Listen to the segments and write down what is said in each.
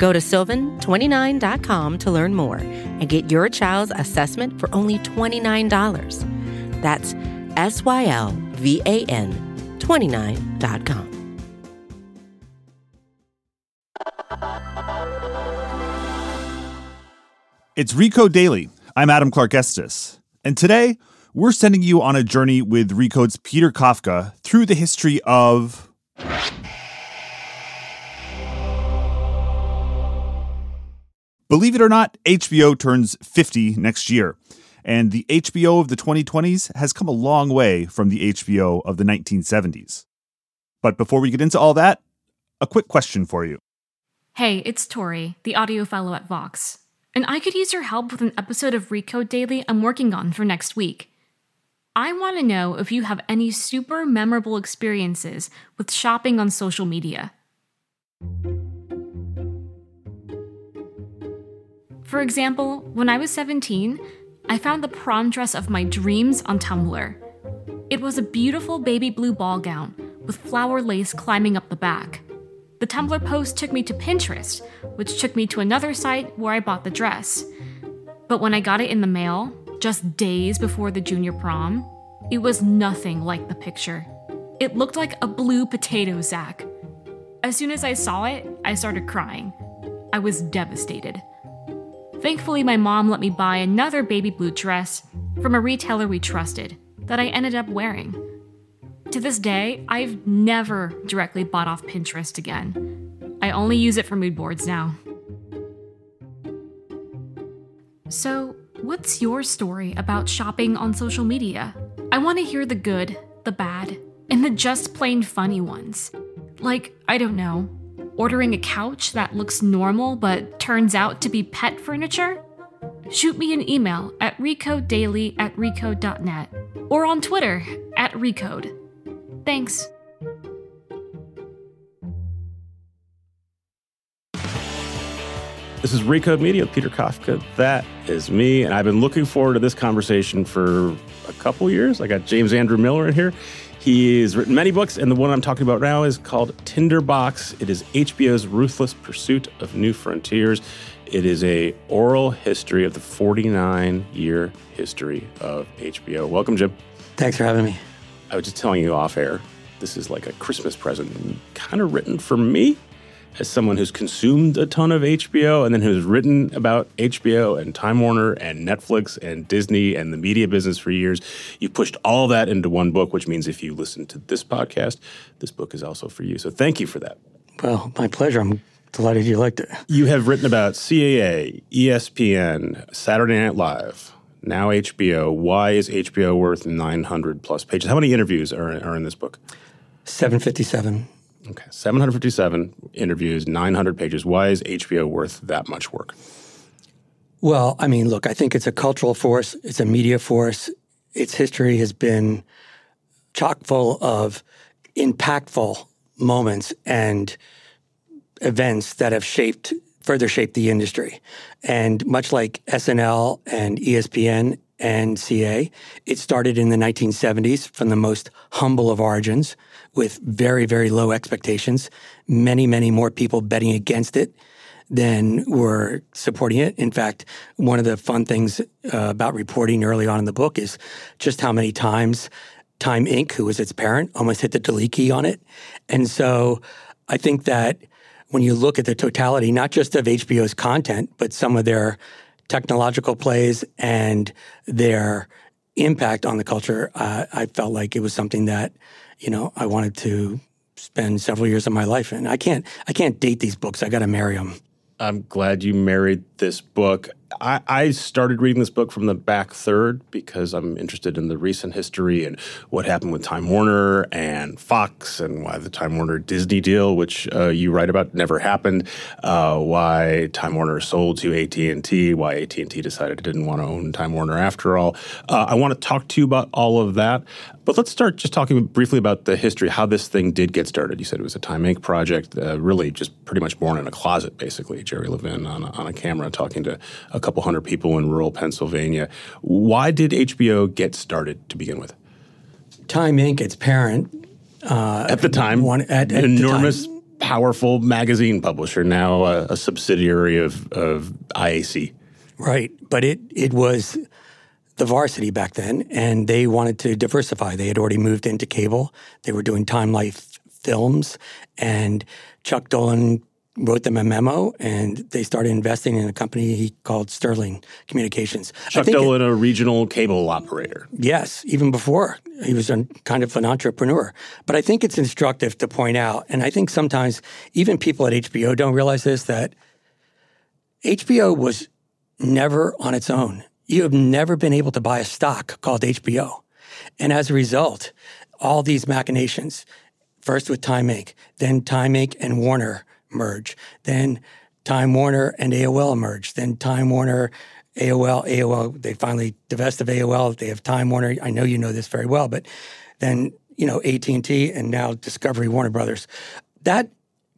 Go to sylvan29.com to learn more and get your child's assessment for only $29. That's S Y L V A N 29.com. It's Recode Daily. I'm Adam Clark Estes. And today, we're sending you on a journey with Recode's Peter Kafka through the history of. Believe it or not, HBO turns 50 next year. And the HBO of the 2020s has come a long way from the HBO of the 1970s. But before we get into all that, a quick question for you. Hey, it's Tori, the audio fellow at Vox, and I could use your help with an episode of Recode Daily I'm working on for next week. I want to know if you have any super memorable experiences with shopping on social media. For example, when I was 17, I found the prom dress of my dreams on Tumblr. It was a beautiful baby blue ball gown with flower lace climbing up the back. The Tumblr post took me to Pinterest, which took me to another site where I bought the dress. But when I got it in the mail, just days before the junior prom, it was nothing like the picture. It looked like a blue potato sack. As soon as I saw it, I started crying. I was devastated. Thankfully, my mom let me buy another baby blue dress from a retailer we trusted that I ended up wearing. To this day, I've never directly bought off Pinterest again. I only use it for mood boards now. So, what's your story about shopping on social media? I want to hear the good, the bad, and the just plain funny ones. Like, I don't know, ordering a couch that looks normal but turns out to be pet furniture? Shoot me an email at recodedaily at recode.net or on Twitter at recode. Thanks. This is Recode Media with Peter Kafka. That is me, and I've been looking forward to this conversation for a couple years. I got James Andrew Miller in here. He's written many books, and the one I'm talking about now is called Tinderbox. It is HBO's ruthless pursuit of new frontiers. It is a oral history of the 49 year history of HBO. Welcome, Jim. Thanks for having me. I was just telling you off air. This is like a Christmas present, kind of written for me as someone who's consumed a ton of HBO and then who's written about HBO and Time Warner and Netflix and Disney and the media business for years. You pushed all that into one book, which means if you listen to this podcast, this book is also for you. So thank you for that. Well, my pleasure. I'm delighted you liked it. You have written about CAA, ESPN, Saturday Night Live, now HBO. Why is HBO worth 900 plus pages? How many interviews are, are in this book? 757. Okay, 757 interviews, 900 pages. Why is HBO worth that much work? Well, I mean, look, I think it's a cultural force, it's a media force. Its history has been chock full of impactful moments and events that have shaped further shaped the industry. And much like SNL and ESPN and CAA, it started in the 1970s from the most humble of origins with very, very low expectations. Many, many more people betting against it than were supporting it. In fact, one of the fun things uh, about reporting early on in the book is just how many times Time Inc., who was its parent, almost hit the delete key on it. And so I think that when you look at the totality, not just of HBO's content, but some of their technological plays and their impact on the culture, uh, I felt like it was something that you know I wanted to spend several years of my life in. I can't I can't date these books. I got to marry them. I'm glad you married this book. I, I, started reading this book from the back third because I'm interested in the recent history and what happened with Time Warner and Fox and why the Time Warner Disney deal, which uh, you write about, never happened. Uh, why Time Warner sold to AT and T. Why AT and T decided it didn't want to own Time Warner after all. Uh, I want to talk to you about all of that, but let's start just talking briefly about the history, how this thing did get started. You said it was a Time Inc. project, uh, really just pretty much born in a closet, basically. Jerry Levin on a, on a camera talking to a couple hundred people in rural Pennsylvania. Why did HBO get started to begin with? Time Inc., its parent, uh, at the time, one, at, at enormous, time. powerful magazine publisher, now a, a subsidiary of, of IAC. Right, but it it was the varsity back then, and they wanted to diversify. They had already moved into cable. They were doing Time Life films, and Chuck Dolan wrote them a memo and they started investing in a company he called Sterling Communications. Chuck Dolan, a regional cable operator. Yes, even before he was a kind of an entrepreneur. But I think it's instructive to point out, and I think sometimes even people at HBO don't realize this, that HBO was never on its own. You have never been able to buy a stock called HBO. And as a result, all these machinations, first with Time Inc., then Time Inc. and Warner merge. Then Time Warner and AOL merge. Then Time Warner, AOL, AOL, they finally divest of AOL. They have Time Warner. I know you know this very well, but then, you know, AT&T and now Discovery Warner Brothers. That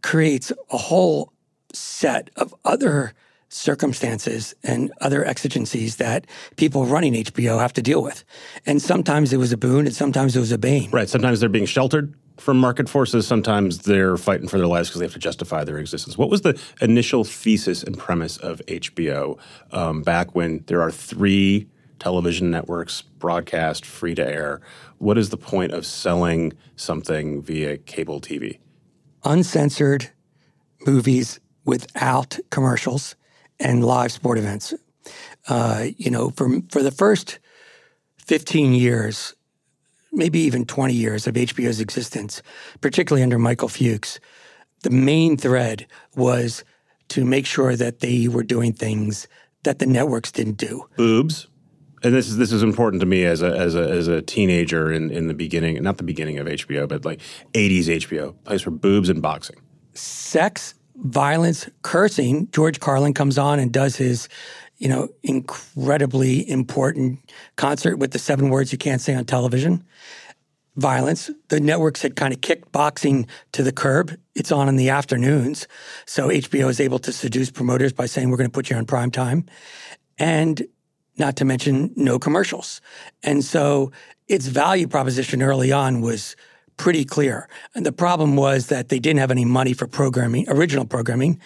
creates a whole set of other circumstances and other exigencies that people running HBO have to deal with. And sometimes it was a boon and sometimes it was a bane. Right. Sometimes they're being sheltered from market forces. Sometimes they're fighting for their lives because they have to justify their existence. What was the initial thesis and premise of HBO um, back when there are three television networks broadcast free to air? What is the point of selling something via cable TV? Uncensored movies without commercials and live sport events. Uh, you know, for for the first 15 years, maybe even 20 years of HBO's existence, particularly under Michael Fuchs, the main thread was to make sure that they were doing things that the networks didn't do. Boobs. And this is this is important to me as a as a as a teenager in, in the beginning, not the beginning of HBO, but like 80s HBO, place for boobs and boxing. Sex violence, cursing, George Carlin comes on and does his, you know, incredibly important concert with the seven words you can't say on television. Violence. The networks had kind of kicked boxing to the curb. It's on in the afternoons. So HBO is able to seduce promoters by saying, we're going to put you on prime time. And not to mention no commercials. And so its value proposition early on was pretty clear. And the problem was that they didn't have any money for programming, original programming.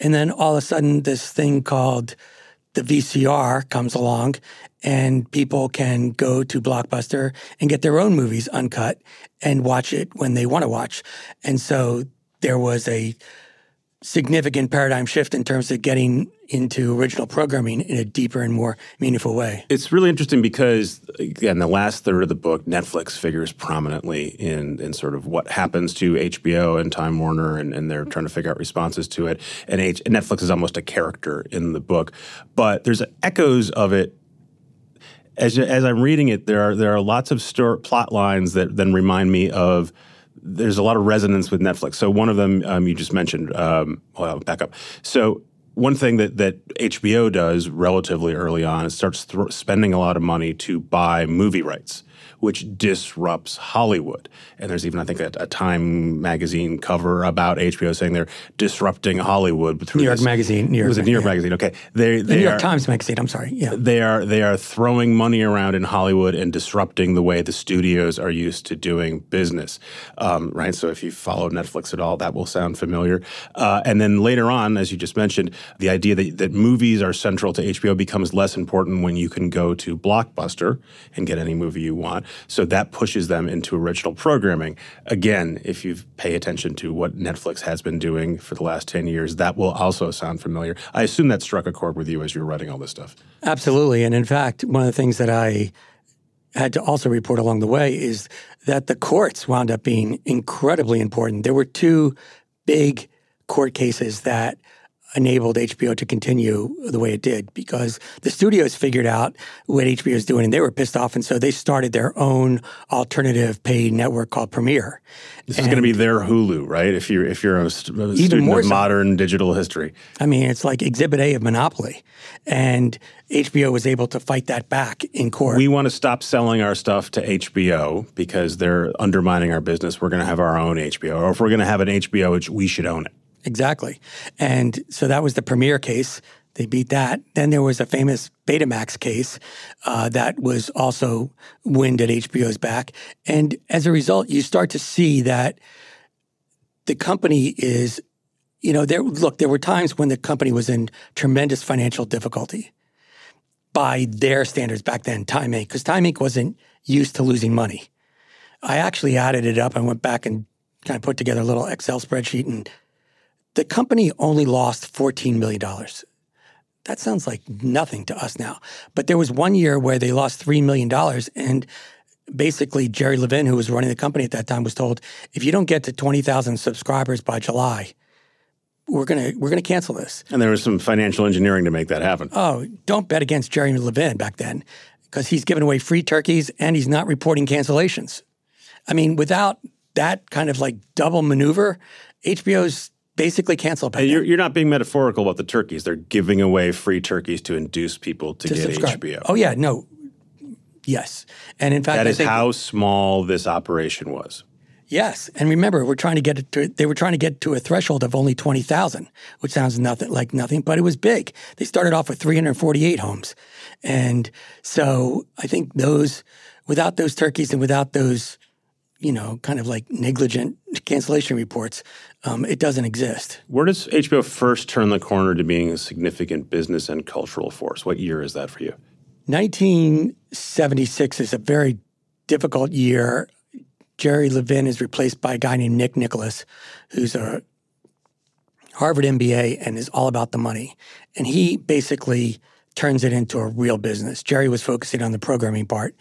And then all of a sudden, this thing called the VCR comes along, and people can go to Blockbuster and get their own movies uncut and watch it when they want to watch. And so there was a significant paradigm shift in terms of getting into original programming in a deeper and more meaningful way. It's really interesting because, again, the last third of the book, Netflix figures prominently in, in sort of what happens to HBO and Time Warner, and, and they're trying to figure out responses to it. And H- Netflix is almost a character in the book, but there's echoes of it as as I'm reading it, there are there are lots of story, plot lines that then remind me of there's a lot of resonance with Netflix. So one of them um, you just mentioned. Um, well, back up. So one thing that that HBO does relatively early on is starts th- spending a lot of money to buy movie rights which disrupts Hollywood. And there's even, I think, a, a Time magazine cover about HBO saying they're disrupting Hollywood. Through New York this. Magazine. New York, it was a New York yeah. Magazine. Okay, they, they the New York Times Magazine. I'm sorry. Yeah, they are they are throwing money around in Hollywood and disrupting the way the studios are used to doing business. Um, right. So if you follow Netflix at all, that will sound familiar. Uh, and then later on, as you just mentioned, the idea that, that movies are central to HBO becomes less important when you can go to Blockbuster and get any movie you want. So that pushes them into original programming. Again, if you pay attention to what Netflix has been doing for the last 10 years, that will also sound familiar. I assume that struck a chord with you as you were writing all this stuff. Absolutely. And in fact, one of the things that I had to also report along the way is that the courts wound up being incredibly important. There were two big court cases that enabled HBO to continue the way it did because the studios figured out what HBO is doing and they were pissed off. And so they started their own alternative paid network called Premiere. This and is going to be their Hulu, right? If you're if you're a, a student of so. modern digital history. I mean, it's like Exhibit A of Monopoly, and HBO was able to fight that back in court. We want to stop selling our stuff to HBO because they're undermining our business. We're going to have our own HBO, or if we're going to have an HBO, which we should own it. Exactly. And so that was the Premiere case. They beat that. Then there was a famous Betamax case uh, that was also wind at HBO's back. And as a result, you start to see that the company is, you know, there. Look, there were times when the company was in tremendous financial difficulty by their standards back then. Time Inc. because Time Inc. wasn't used to losing money. I actually added it up and went back and kind of put together a little Excel spreadsheet and the company only lost $14 million. That sounds like nothing to us now. But there was one year where they lost $3 million. And basically, Jerry Levin, who was running the company at that time, was told if you don't get to 20,000 subscribers by July, we're gonna we're gonna cancel this. And there was some financial engineering to make that happen. Oh, don't bet against Jerry Levin back then, because he's giving away free turkeys and he's not reporting cancellations. I mean, without that kind of like double maneuver, HBO's basically canceled. You're, you're, not being metaphorical about the turkeys. They're giving away free turkeys to induce people to, to get subscribe. HBO. Oh yeah, no, yes, and in fact, that I is how small this operation was. Yes, and remember, we're trying to get it to. They were trying to get to a threshold of only twenty thousand, which sounds nothing like nothing, but it was big. They started off with three hundred forty-eight homes, and so I think those, without those turkeys and without those you know, kind of like negligent cancellation reports, um, it doesn't exist. Where does HBO first turn the corner to being a significant business and cultural force? What year is that for you? 1976 is a very difficult year. Jerry Levin is replaced by a guy named Nick Nicholas, who's a Harvard MBA and is all about the money. And he basically turns it into a real business. Jerry was focusing on the programming part.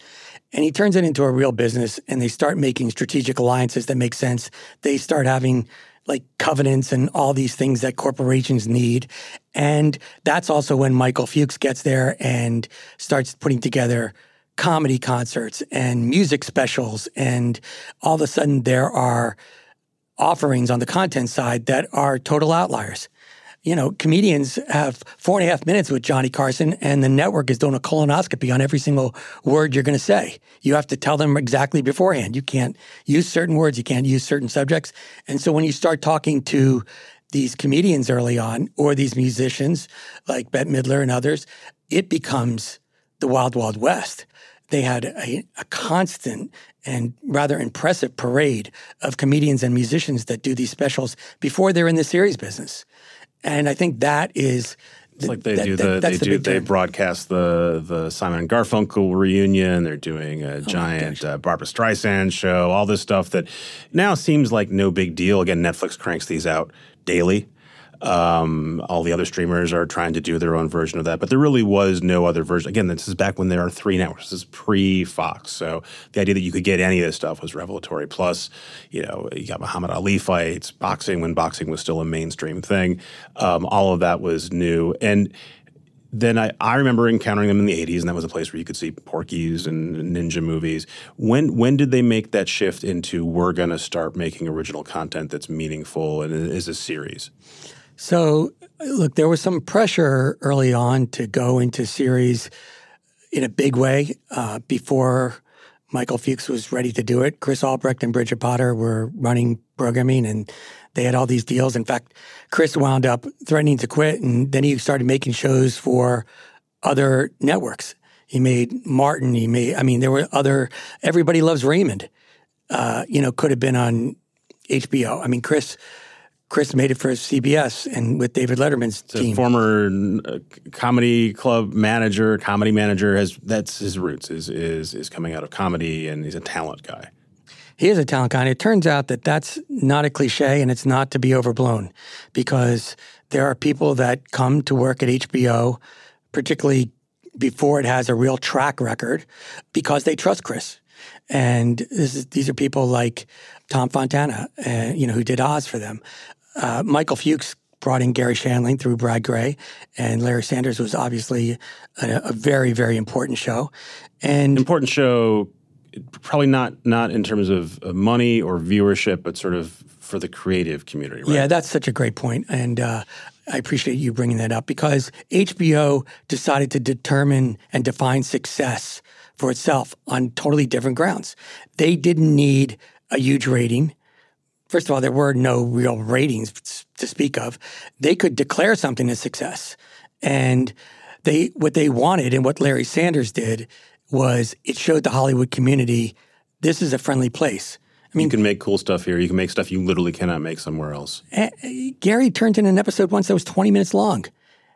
And he turns it into a real business and they start making strategic alliances that make sense. They start having like covenants and all these things that corporations need. And that's also when Michael Fuchs gets there and starts putting together comedy concerts and music specials. And all of a sudden, there are offerings on the content side that are total outliers you know, comedians have four and a half minutes with Johnny Carson, and the network is doing a colonoscopy on every single word you're going to say. You have to tell them exactly beforehand. You can't use certain words, you can't use certain subjects. And so when you start talking to these comedians early on, or these musicians like Bette Midler and others, it becomes the Wild Wild West. They had a, a constant and rather impressive parade of comedians and musicians that do these specials before they're in the series business. And I think that is it's like they that, do the they the do they broadcast the the Simon and Garfunkel reunion. They're doing a oh giant uh, Barbra Streisand show. All this stuff that now seems like no big deal. Again, Netflix cranks these out daily. Um, all the other streamers are trying to do their own version of that, but there really was no other version. Again, this is back when there are three networks. This is pre Fox, so the idea that you could get any of this stuff was revelatory. Plus, you know, you got Muhammad Ali fights, boxing when boxing was still a mainstream thing. Um, all of that was new, and then I, I remember encountering them in the 80s, and that was a place where you could see Porky's and ninja movies. When when did they make that shift into we're going to start making original content that's meaningful and is a series? So, look, there was some pressure early on to go into series in a big way uh, before Michael Fuchs was ready to do it. Chris Albrecht and Bridget Potter were running programming and they had all these deals. In fact, Chris wound up threatening to quit and then he started making shows for other networks. He made Martin, he made, I mean, there were other, Everybody Loves Raymond, uh, you know, could have been on HBO. I mean, Chris Chris made it for CBS and with David Letterman's team. former uh, comedy club manager, comedy manager has that's his roots is is is coming out of comedy and he's a talent guy. He is a talent guy. And it turns out that that's not a cliche and it's not to be overblown because there are people that come to work at HBO, particularly before it has a real track record, because they trust Chris. And is, these are people like Tom Fontana, uh, you know, who did Oz for them uh, Michael Fuchs brought in Garry Shandling through Brad Grey, and Larry Sanders was obviously a, a very, very important show. And important show, probably not not in terms of money or viewership, but sort of for the creative community. Right? Yeah, that's such a great point, and uh, I appreciate you bringing that up because HBO decided to determine and define success for itself on totally different grounds. They didn't need a huge rating. First of all, there were no real ratings to speak of. They could declare something a success. And they what they wanted and what Larry Sanders did was it showed the Hollywood community this is a friendly place. I mean, you can make cool stuff here. You can make stuff you literally cannot make somewhere else. Uh, Garry turned in an episode once that was 20 minutes long.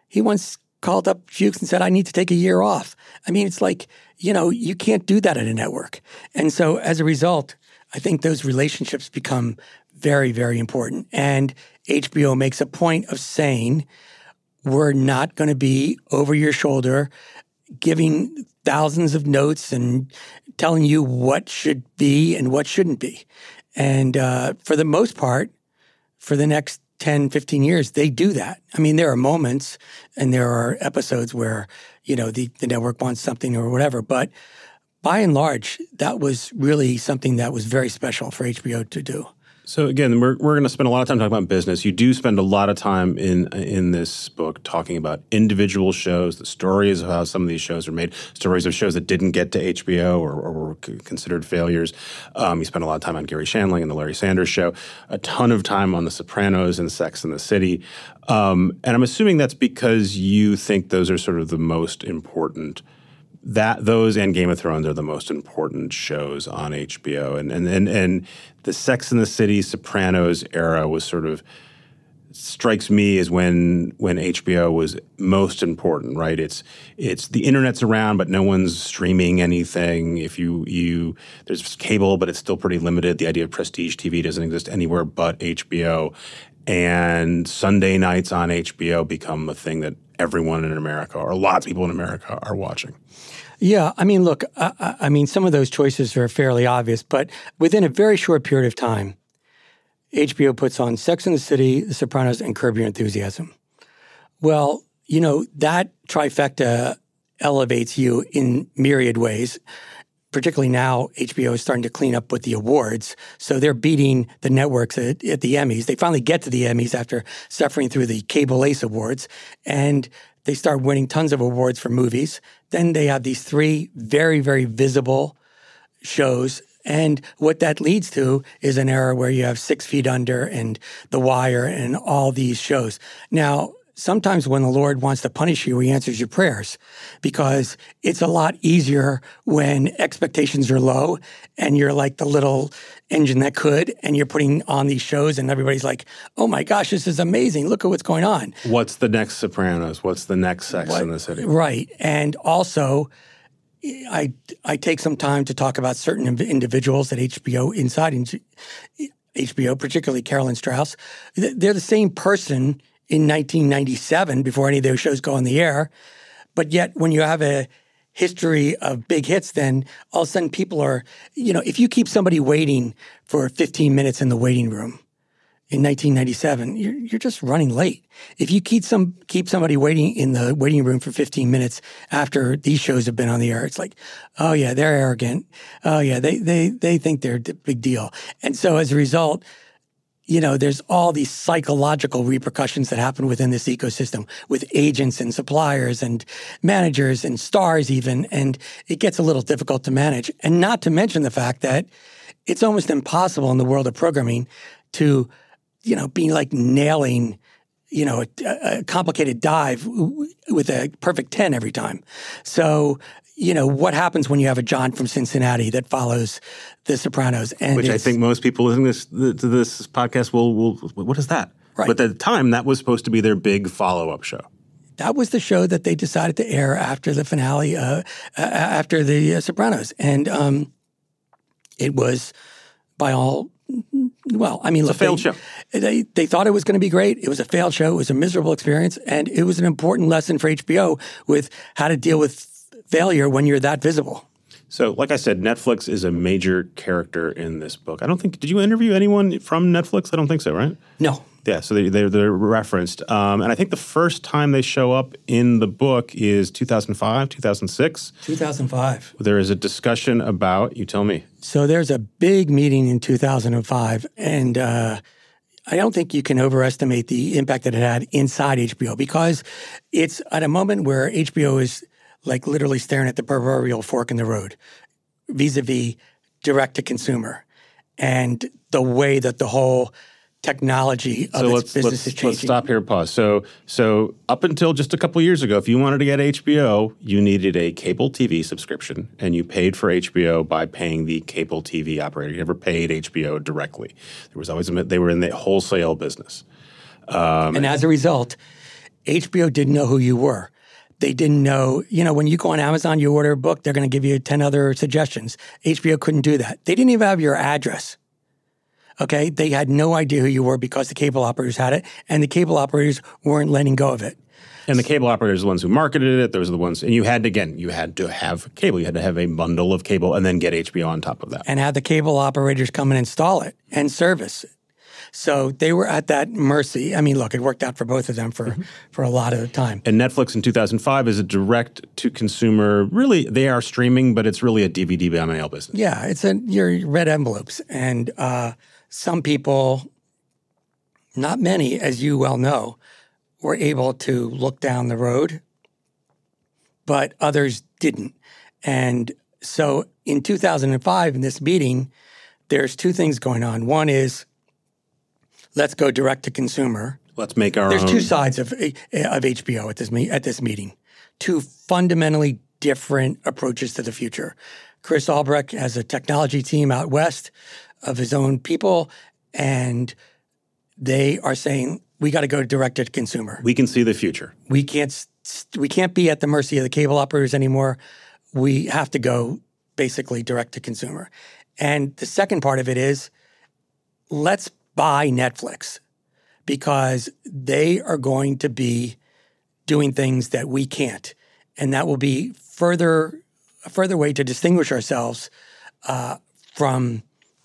He once called up Fuchs and said, I need to take a year off. I mean, it's like, you know, you can't do that at a network. And so as a result, I think those relationships become very, very important. And HBO makes a point of saying, we're not going to be over your shoulder giving thousands of notes and telling you what should be and what shouldn't be. And uh, for the most part, for the next 10, 15 years, they do that. I mean, there are moments and there are episodes where, you know, the, the network wants something or whatever. But by and large, that was really something that was very special for HBO to do. So again, we're, we're going to spend a lot of time talking about business. You do spend a lot of time in in this book talking about individual shows, the stories of how some of these shows are made, stories of shows that didn't get to HBO or, or were considered failures. Um, you spend a lot of time on Garry Shandling and the Larry Sanders Show, a ton of time on The Sopranos and Sex and the City, um, and I'm assuming that's because you think those are sort of the most important that those and Game of Thrones are the most important shows on HBO, and and and, and the Sex and the City, Sopranos era was sort of strikes me as when when HBO was most important, right? It's it's the internet's around, but no one's streaming anything. If you you there's cable, but it's still pretty limited. The idea of prestige TV doesn't exist anywhere but HBO, and Sunday nights on HBO become a thing that everyone in America or lots of people in America are watching. Yeah, I mean, look, I, I, mean, some of those choices are fairly obvious, but within a very short period of time, HBO puts on Sex and the City, The Sopranos, and Curb Your Enthusiasm. Well, you know, that trifecta elevates you in myriad ways. Particularly now, HBO is starting to clean up with the awards. So they're beating the networks at, at the Emmys. They finally get to the Emmys after suffering through the Cable Ace Awards. And they start winning tons of awards for movies. Then they have these three very, very visible shows. And what that leads to is an era where you have Six Feet Under and The Wire and all these shows. Now, sometimes when the Lord wants to punish you, he answers your prayers because it's a lot easier when expectations are low and you're like the little engine that could and you're putting on these shows and everybody's like, oh my gosh, this is amazing. Look at what's going on. What's the next Sopranos? What's the next Sex what, in the City? Right. And also, I, I take some time to talk about certain individuals at HBO inside HBO, particularly Carolyn Strauss. They're the same person in 1997 before any of those shows go on the air. But yet, when you have a history of big hits, then all of a sudden people are, you know, if you keep somebody waiting for 15 minutes in the waiting room in 1997, you're, you're just running late. If you keep some keep somebody waiting in the waiting room for 15 minutes after these shows have been on the air, it's like, oh yeah, they're arrogant. Oh yeah, they they they think they're a big deal. And so as a result, you know, there's all these psychological repercussions that happen within this ecosystem with agents and suppliers and managers and stars, even. And it gets a little difficult to manage. And not to mention the fact that it's almost impossible in the world of programming to, you know, be like nailing you know, a, a, complicated dive with a perfect 10 every time. So you know, what happens when you have a John from Cincinnati that follows The Sopranos? And Which I think most people listening to this, to this podcast will, will, what is that? Right. But at the time, that was supposed to be their big follow up show. That was the show that they decided to air after the finale, uh, after The uh, Sopranos. And um, it was, by all well, I mean, it's look, a failed they, show. They, they thought it was going to be great. It was a failed show. It was a miserable experience, and it was an important lesson for HBO with how to deal with failure when you're that visible. So, like I said, Netflix is a major character in this book. I don't think, did you interview anyone from Netflix? I don't think so, right? No. Yeah, so they, they're, they're referenced. Um, and I think the first time they show up in the book is 2005, 2006. 2005. There is a discussion about, you tell me. So there's a big meeting in 2005, and uh, I don't think you can overestimate the impact that it had inside HBO because it's at a moment where HBO is like literally staring at the proverbial fork in the road vis a vis direct to consumer and the way that the whole technology of so its let's, business let's, is changing. let's stop here and pause. So, so up until just a couple years ago, if you wanted to get HBO, you needed a cable TV subscription, and you paid for HBO by paying the cable TV operator. You never paid HBO directly. There was always a, they were in the wholesale business. Um, and as a result, HBO didn't know who you were. They didn't know, you know, when you go on Amazon, you order a book, they're going to give you 10 other suggestions. HBO couldn't do that. They didn't even have your address. Okay. They had no idea who you were because the cable operators had it, and the cable operators weren't letting go of it. And the cable operators are the ones who marketed it. Those are the ones, and you had to, again, you had to have cable. You had to have a bundle of cable and then get HBO on top of that. And have the cable operators come and install it and service. So they were at that mercy. I mean, look, it worked out for both of them for, mm-hmm. for a lot of the time. And Netflix in 2005 is a direct to consumer. Really, they are streaming, but it's really a DVD by mail business. Yeah, it's a your red envelopes, and uh, some people, not many, as you well know, were able to look down the road, but others didn't. And so in 2005, in this meeting, there's two things going on. One is let's go direct to consumer. Let's make our There's own. two sides of of HBO at this me- at this meeting. Two fundamentally different approaches to the future. Chris Albrecht has a technology team out west of his own people, and they are saying we got to go direct to consumer. We can see the future. We can't we can't be at the mercy of the cable operators anymore. We have to go basically direct to consumer. And the second part of it is let's buy Netflix because they are going to be doing things that we can't. And that will be further a further way to distinguish ourselves uh, from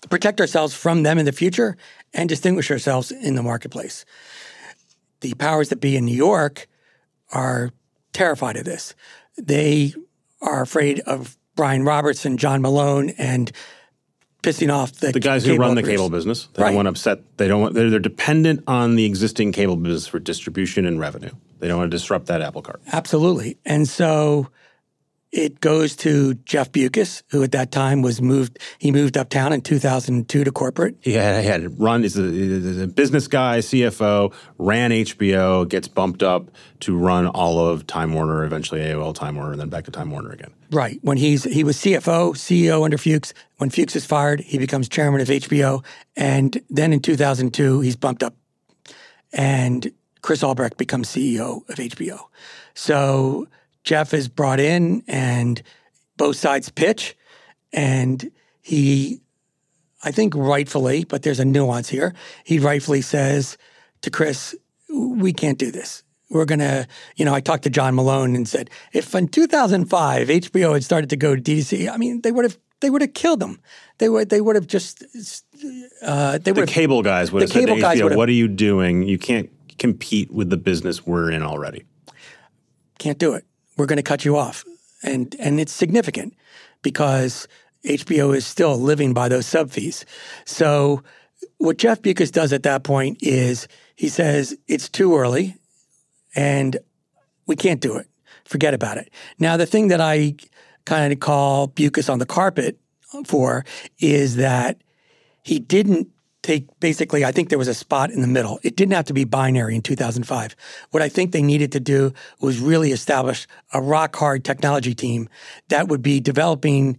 protect ourselves from them in the future and distinguish ourselves in the marketplace. The powers that be in New York are terrified of this. They are afraid of Brian Robertson, John Malone, and pissing off the, the guys who run the cable business. They right. don't want to upset. They don't want. They're, they're dependent on the existing cable business for distribution and revenue. They don't want to disrupt that apple cart. Absolutely, and so it goes to Jeff Bewkes, who at that time was moved. He moved uptown in 2002 to corporate. He had, he had run. He's a, he's a, business guy, CFO, ran HBO, gets bumped up to run all of Time Warner, eventually AOL Time Warner, and then back to Time Warner again. Right. When he's he was CFO, CEO under Fuchs. When Fuchs is fired, he becomes chairman of HBO, and then in 2002 he's bumped up, and Chris Albrecht becomes CEO of HBO. So Jeff is brought in and both sides pitch. And he, I think rightfully, but there's a nuance here, he rightfully says to Chris, we can't do this. We're going to, you know, I talked to John Malone and said, if in 2005 HBO had started to go to DTC, I mean, they would have they would have killed them. They would they would have just uh, they would the cable guys would have said to HBO, "What are you doing? You can't compete with the business we're in already." Can't do it we're going to cut you off. And, and it's significant because HBO is still living by those sub fees. So what Jeff Bewkes does at that point is he says, it's too early and we can't do it. Forget about it. Now, the thing that I kind of call Bewkes on the carpet for is that he didn't take basically, I think there was a spot in the middle. It didn't have to be binary in 2005. What I think they needed to do was really establish a rock hard technology team that would be developing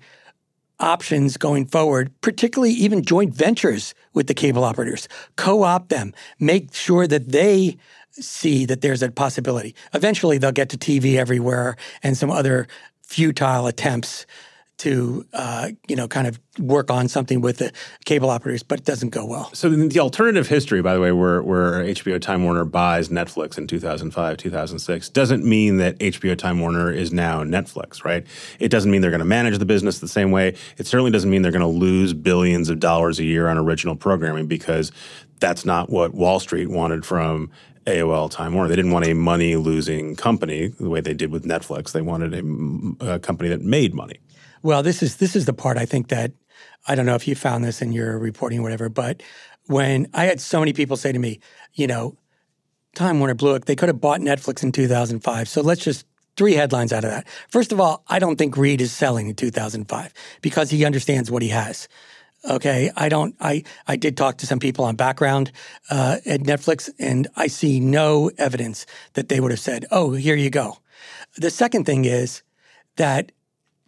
options going forward, particularly even joint ventures with the cable operators, co opt them, make sure that they see that there's a possibility. Eventually, they'll get to TV everywhere and some other futile attempts to uh, you know kind of work on something with the cable operators, but it doesn't go well. So the alternative history, by the way, where where HBO Time Warner buys Netflix in 2005, 2006, doesn't mean that HBO Time Warner is now Netflix, right? It doesn't mean they're going to manage the business the same way. It certainly doesn't mean they're going to lose billions of dollars a year on original programming because that's not what Wall Street wanted from AOL Time Warner. They didn't want a money losing company the way they did with Netflix. They wanted a, a, company that made money. Well, this is this is the part I think that I don't know if you found this in your reporting or whatever, but when I had so many people say to me, you know, Time Warner blew it. They could have bought Netflix in 2005. So let's just three headlines out of that. First of all, I don't think Reed is selling in 2005 because he understands what he has. Okay, I don't. I I did talk to some people on background uh, at Netflix, and I see no evidence that they would have said, "Oh, here you go." The second thing is that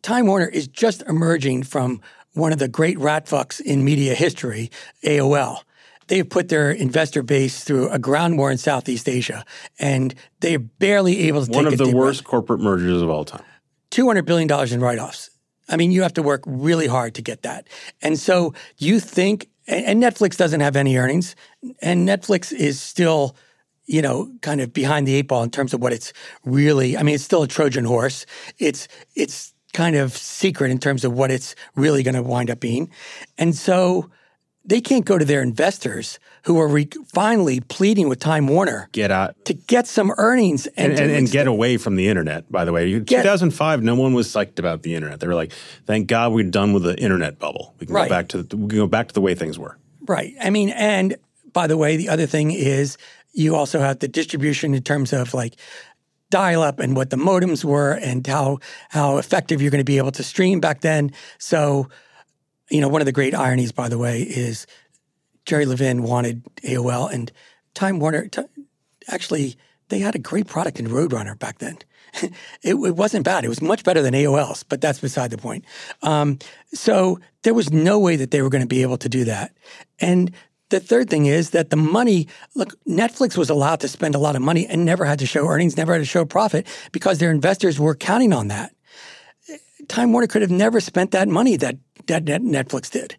Time Warner is just emerging from one of the great rat fucks in media history, AOL. They've put their investor base through a ground war in Southeast Asia, and they're barely able to take it. one of the worst corporate mergers of all time. Two hundred billion dollars in write-offs. I mean, you have to work really hard to get that. And so you think, and Netflix doesn't have any earnings, and Netflix is still, you know, kind of behind the eight ball in terms of what it's really. I mean, it's still a Trojan horse. It's it's kind of secret in terms of what it's really going to wind up being, and so they can't go to their investors who are re- finally pleading with Time Warner get out to get some earnings and, and, and, and get away from the internet. By the way, in 2005, no one was psyched about the internet. They were like, "Thank God we're done with the internet bubble. We can right. go back to the, we can go back to the way things were." Right. I mean, and by the way, the other thing is you also have the distribution in terms of like dial up and what the modems were and how how effective you're going to be able to stream back then. So you know, one of the great ironies, by the way, is Jerry Levin wanted AOL and Time Warner. T- actually, they had a great product in Roadrunner back then. it, it, wasn't bad. It was much better than AOL's, but that's beside the point. Um, so there was no way that they were going to be able to do that. And the third thing is that the money, look, Netflix was allowed to spend a lot of money and never had to show earnings, never had to show profit because their investors were counting on that. Time Warner could have never spent that money that, that Netflix did.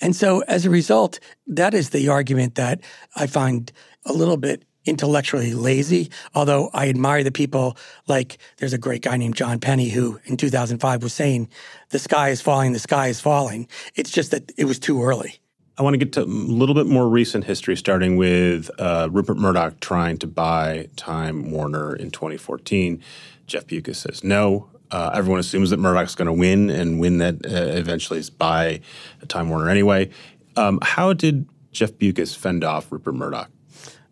And so as a result, that is the argument that I find a little bit intellectually lazy, although I admire the people like there's a great guy named John Penny who in 2005 was saying, the sky is falling, the sky is falling. It's just that it was too early. I want to get to a little bit more recent history, starting with uh, Rupert Murdoch trying to buy Time Warner in 2014. Jeff Bewkes says no. Uh, everyone assumes that Murdoch's going to win and win that uh, eventually is by a Time Warner anyway. Um, how did Jeff Bewkes fend off Rupert Murdoch?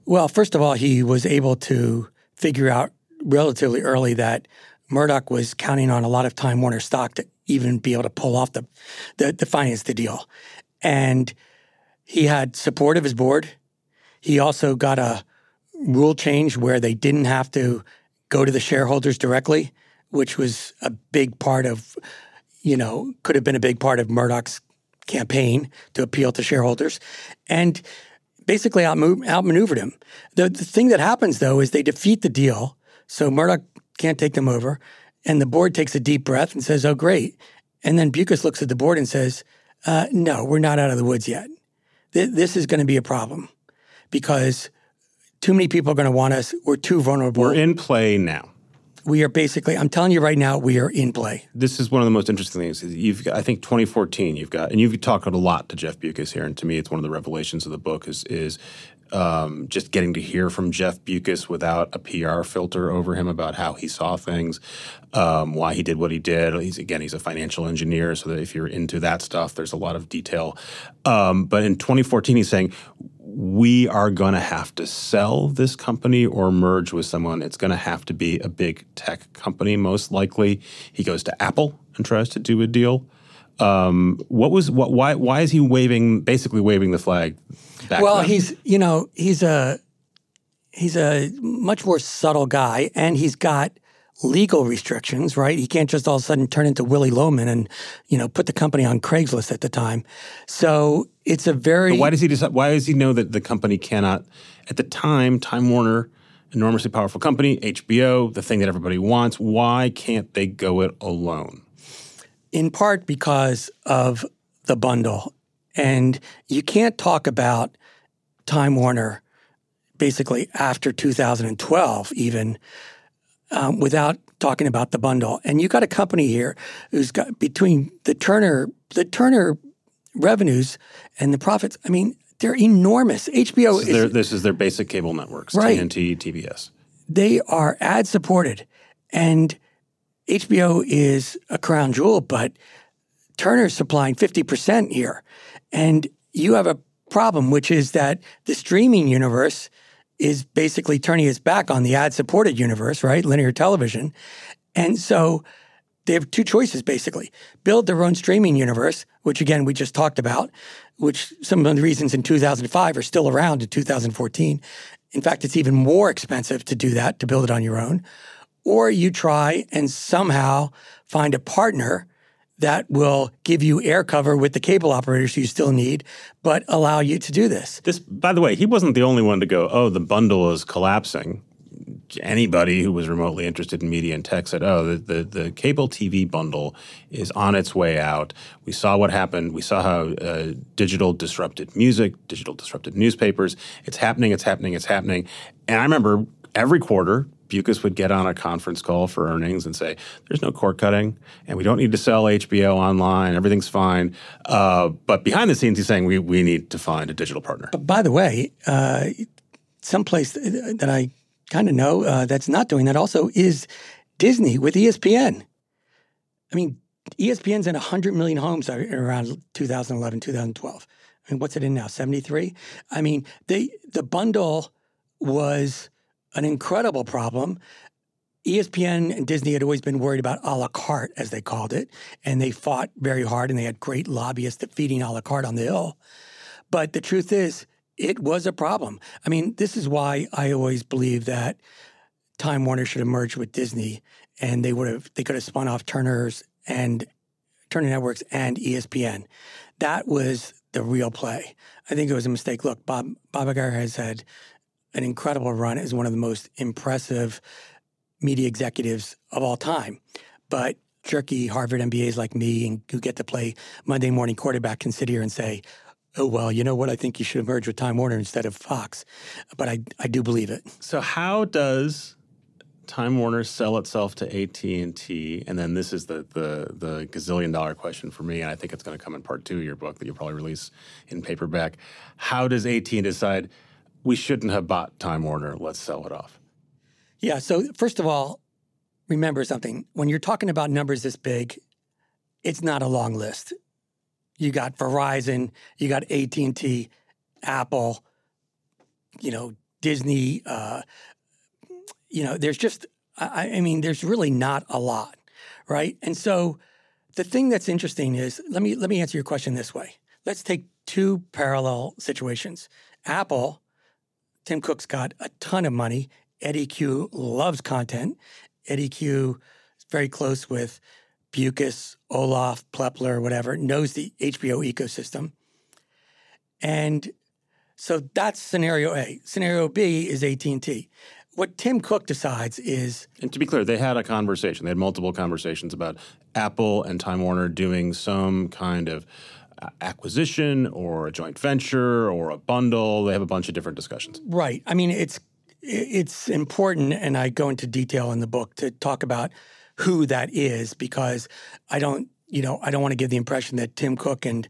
Well, first of all, he was able to figure out relatively early that Murdoch was counting on a lot of Time Warner stock to even be able to pull off the, the, the finance the deal. And he had support of his board. He also got a rule change where they didn't have to go to the shareholders directly which was a big part of, you know, could have been a big part of Murdoch's campaign to appeal to shareholders, and basically outmaneuvered him. The, the thing that happens though is they defeat the deal, so Murdoch can't take them over, and the board takes a deep breath and says, "Oh, great," and then Bewkes looks at the board and says, uh, "No, we're not out of the woods yet. Th- this is going to be a problem because." Too many people are going to want us. We're too vulnerable. We're in play now we are basically i'm telling you right now we are in play this is one of the most interesting things you've got, i think 2014 you've got and you've talked a lot to jeff bewkes here and to me it's one of the revelations of the book is is um, just getting to hear from jeff bewkes without a pr filter over him about how he saw things um, why he did what he did he's again he's a financial engineer so that if you're into that stuff there's a lot of detail um, but in 2014 he's saying we are going to have to sell this company or merge with someone. It's going to have to be a big tech company, most likely. He goes to Apple and tries to do a deal. Um, what was what? Why? Why is he waving? Basically, waving the flag. Well, then? he's you know he's a he's a much more subtle guy, and he's got legal restrictions, right? He can't just all of a sudden turn into Willy Loman and, you know, put the company on Craigslist at the time. So it's a very. But why does he decide? Why does he know that the company cannot? At the time, Time Warner, enormously powerful company, HBO, the thing that everybody wants. Why can't they go it alone? In part because of the bundle, and you can't talk about Time Warner basically after 2012 even um, without talking about the bundle. And you got a company here who's got between the Turner the Turner revenues and the profits. I mean, They're enormous. HBO This is, their, this is their basic cable networks, Right. TNT, TBS. they are ad supported and HBO is a crown jewel, but Turner's supplying 50% here. And you have a problem, which is that the streaming universe is basically turning its back on the ad supported universe, right? Linear television. And so they have two choices basically build their own streaming universe, which again, we just talked about, which some of the reasons in 2005 are still around in 2014. In fact, it's even more expensive to do that, to build it on your own. Or you try and somehow find a partner that will give you air cover with the cable operators you still need, but allow you to do this. This, by the way, he wasn't the only one to go, oh, the bundle is collapsing. Anybody who was remotely interested in media and tech said, oh, the, the, the cable TV bundle is on its way out. We saw what happened. We saw how uh, digital disrupted music, digital disrupted newspapers. It's happening, it's happening, it's happening. And I remember every quarter, Bewkes would get on a conference call for earnings and say, "There's no cord cutting, and we don't need to sell HBO online. Everything's fine." Uh, but behind the scenes, he's saying we we need to find a digital partner. But by the way, uh, someplace that I kind of know uh, that's not doing that also is Disney with ESPN. I mean, ESPN's in 100 million homes around 2011, 2012. I mean, what's it in now? 73? I mean, they, the bundle was an incredible problem. ESPN and Disney had always been worried about a la carte, as they called it, and they fought very hard and they had great lobbyists defeating a la carte on the Hill. But the truth is, it was a problem. I mean, this is why I always believe that Time Warner should have merged with Disney, and they would have they could have spun off Turner's and Turner Networks and ESPN. That was the real play. I think it was a mistake. Look, Bob Bob Iger has had an incredible run as one of the most impressive media executives of all time, but jerky Harvard MBAs like me and who get to play Monday morning quarterback can sit here and say, oh, well, you know what? I think you should have merged with Time Warner instead of Fox. But I, I do believe it. So how does Time Warner sell itself to AT and then this is the the the gazillion dollar question for me, and I think it's going to come in part two of your book that you'll probably release in paperback. How does AT and decide we shouldn't have bought Time Warner? Let's sell it off. Yeah. So, first of all, remember something. When you're talking about numbers this big, it's not a long list. You got Verizon, you got AT&T, Apple, you know, Disney. Uh, you know, there's just, I, I mean, there's really not a lot, right? And so, the thing that's interesting is, let me let me answer your question this way. Let's take two parallel situations. Apple, Tim Cook's got a ton of money. Eddy Cue loves content. Eddy Cue is very close with Bewkes, Olaf, Plepler, whatever, knows the HBO ecosystem. And so that's scenario A. Scenario B is AT&T. What Tim Cook decides is And to be clear, they had a conversation. They had multiple conversations about Apple and Time Warner doing some kind of acquisition or a joint venture or a bundle. They have a bunch of different discussions. Right. I mean, it's it's important, and I go into detail in the book to talk about who that is because I don't, you know, I don't want to give the impression that Tim Cook and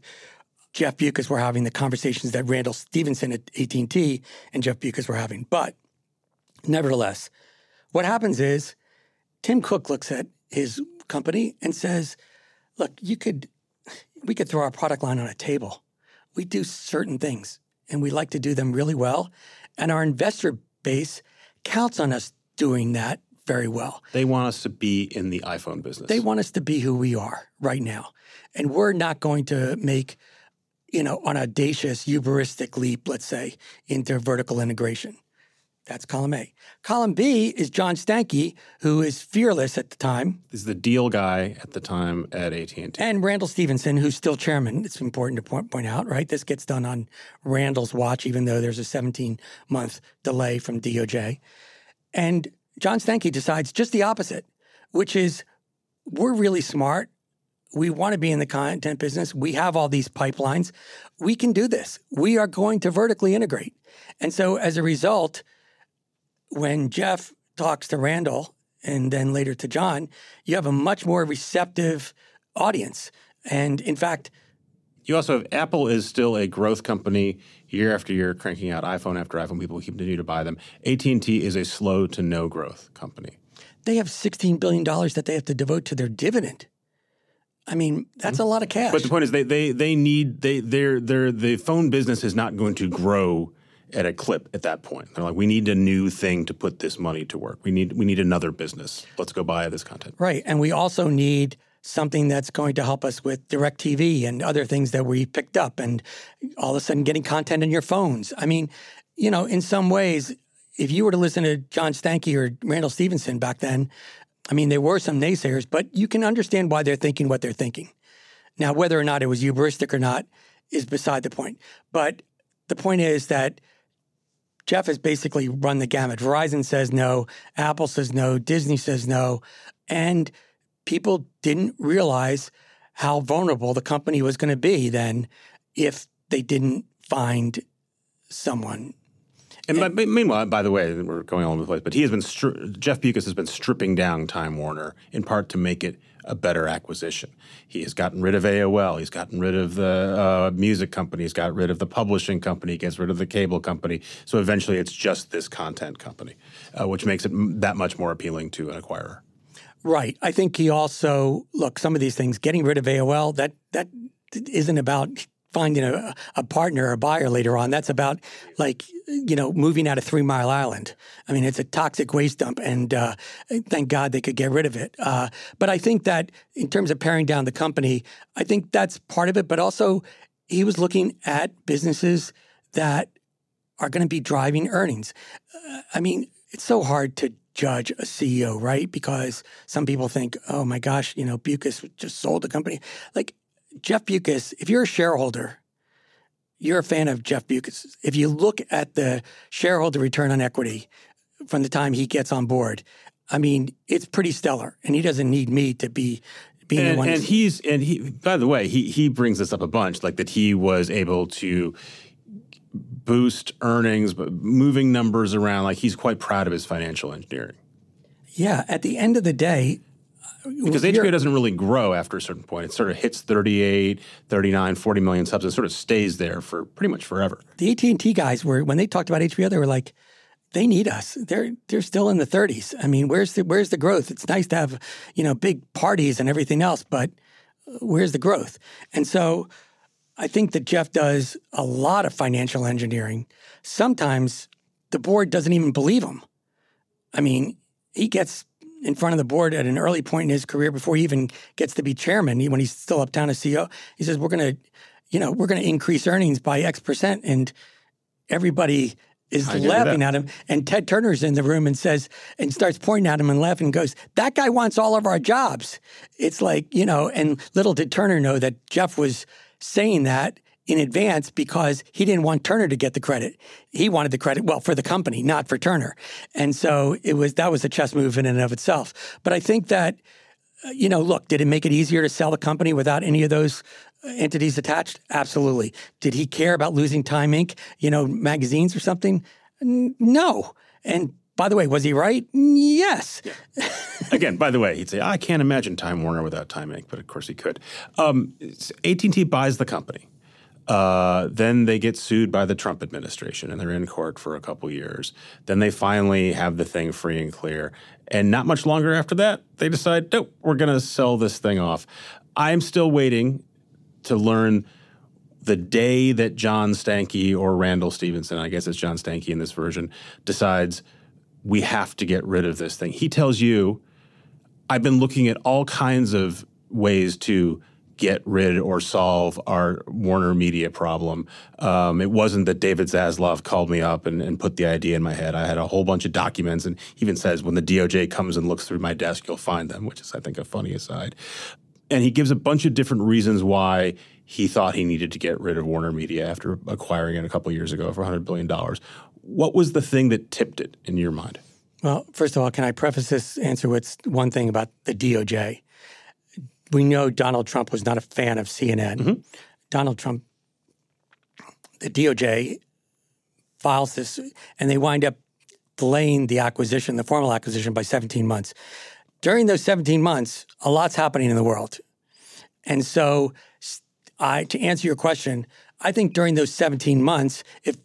Jeff Bewkes were having the conversations that Randall Stephenson at AT&T and Jeff Bewkes were having. But nevertheless, what happens is Tim Cook looks at his company and says, "Look, you could, we could throw our product line on a table. We do certain things, and we like to do them really well, and our investor base counts on us doing that very well. They want us to be in the iPhone business. They want us to be who we are right now. And we're not going to make, you know, an audacious, hubristic leap, let's say, into vertical integration. That's column A. Column B is John Stankey, who is fearless at the time, is the deal guy at the time at AT&T. and Randall Stephenson, who's still chairman. It's important to point, point out, right? This gets done on Randall's watch, even though there's a 17 month delay from DOJ. And John Stankey decides just the opposite, which is we're really smart. We want to be in the content business. We have all these pipelines. We can do this. We are going to vertically integrate. And so as a result, when Jeff talks to Randall and then later to John, you have a much more receptive audience. And in fact, You also have Apple is still a growth company year after year, cranking out iPhone after iPhone. People continue to buy them. AT and T is a slow to no growth company. They have $16 billion that they have to devote to their dividend. I mean, that's mm-hmm. a lot of cash. But the point is, they they they need they they're they're the phone business is not going to grow at a clip at that point. They're like, we need a new thing to put this money to work. We need we need another business. Let's go buy this content. Right, and we also need something that's going to help us with DirecTV and other things that we picked up, and all of a sudden getting content in your phones. I mean, you know, in some ways, if you were to listen to John Stankey or Randall Stephenson back then, I mean, there were some naysayers, but you can understand why they're thinking what they're thinking. Now, whether or not it was hubristic or not is beside the point. But the point is that Jeff has basically run the gamut. Verizon says no, Apple says no, Disney says no, and people didn't realize how vulnerable the company was going to be then if they didn't find someone and, and by, meanwhile, by the way, we're going all over the place, but he has been stri- Jeff Bewkes has been stripping down Time Warner in part to make it a better acquisition. He has gotten rid of AOL. He's gotten rid of the uh, music company. He's got rid of the publishing company. He gets rid of the cable company. So eventually, it's just this content company, uh, which makes it that much more appealing to an acquirer. Right. I think he also look some of these things. Getting rid of AOL that that isn't about finding a, a partner, or a buyer later on. That's about like, you know, moving out of Three Mile Island. I mean, it's a toxic waste dump, and uh, thank God they could get rid of it. Uh, but I think that in terms of paring down the company, I think that's part of it. But also, he was looking at businesses that are going to be driving earnings. Uh, I mean, it's so hard to judge a CEO, right? Because some people think, oh my gosh, you know, Bewkes just sold the company. Like Jeff Bewkes, if you're a shareholder, you're a fan of Jeff Bewkes. If you look at the shareholder return on equity from the time he gets on board, I mean, it's pretty stellar, and he doesn't need me to be being and, the one. And he's and he. By the way, he he brings this up a bunch, like that he was able to boost earnings, but moving numbers around. Like he's quite proud of his financial engineering. Yeah, at the end of the day, because HBO doesn't really grow after a certain point. It sort of hits 38, 39, 40 million subs. It sort of stays there for pretty much forever. The AT&T guys were when they talked about HBO they were like they need us. They're they're still in the 30s. I mean, where's the where's the growth? It's nice to have, you know, big parties and everything else, but uh, where's the growth? And so I think that Jeff does a lot of financial engineering. Sometimes the board doesn't even believe him. I mean, he gets in front of the board at an early point in his career before he even gets to be chairman, when he's still uptown as CEO. He says, "We're going to, you know, we're going to increase earnings by X percent," and everybody is laughing at him. And Ted Turner's in the room and says, and starts pointing at him and laughing and goes, That guy wants all of our jobs. It's like, you know, and little did Turner know that Jeff was saying that in advance because he didn't want Turner to get the credit. He wanted the credit, well, for the company, not for Turner. And so it was, that was a chess move in and of itself. But I think that, uh, you know, look, did it make it easier to sell the company without any of those uh, entities attached? Absolutely. Did he care about losing Time Inc., you know, magazines or something? No. And by the way, was he right? Yes. Yeah. Again, by the way, he'd say, I can't imagine Time Warner without Time Inc., but of course he could. Um, AT&T buys the company. Uh, then they get sued by the Trump administration and they're in court for a couple years. Then they finally have the thing free and clear. And not much longer after that, they decide, nope, we're going to sell this thing off. I'm still waiting to learn the day that John Stankey or Randall Stephenson, I guess it's John Stankey in this version, decides we have to get rid of this thing. He tells you, I've been looking at all kinds of ways to get rid or solve our Warner Media problem. Um, it wasn't that David Zaslav called me up and, and, put the idea in my head. I had a whole bunch of documents and even says when the DOJ comes and looks through my desk, you'll find them, which is, I think, a funny aside. And he gives a bunch of different reasons why he thought he needed to get rid of Warner Media after acquiring it a couple years ago for $100 billion. What was the thing that tipped it in your mind? Well, first of all, can I preface this answer with one thing about the DOJ? We know Donald Trump was not a fan of CNN. Mm-hmm. Donald Trump, the DOJ files this, and they wind up delaying the acquisition, the formal acquisition, by 17 months. During those 17 months, a lot's happening in the world. And so I to answer your question, I think during those 17 months, if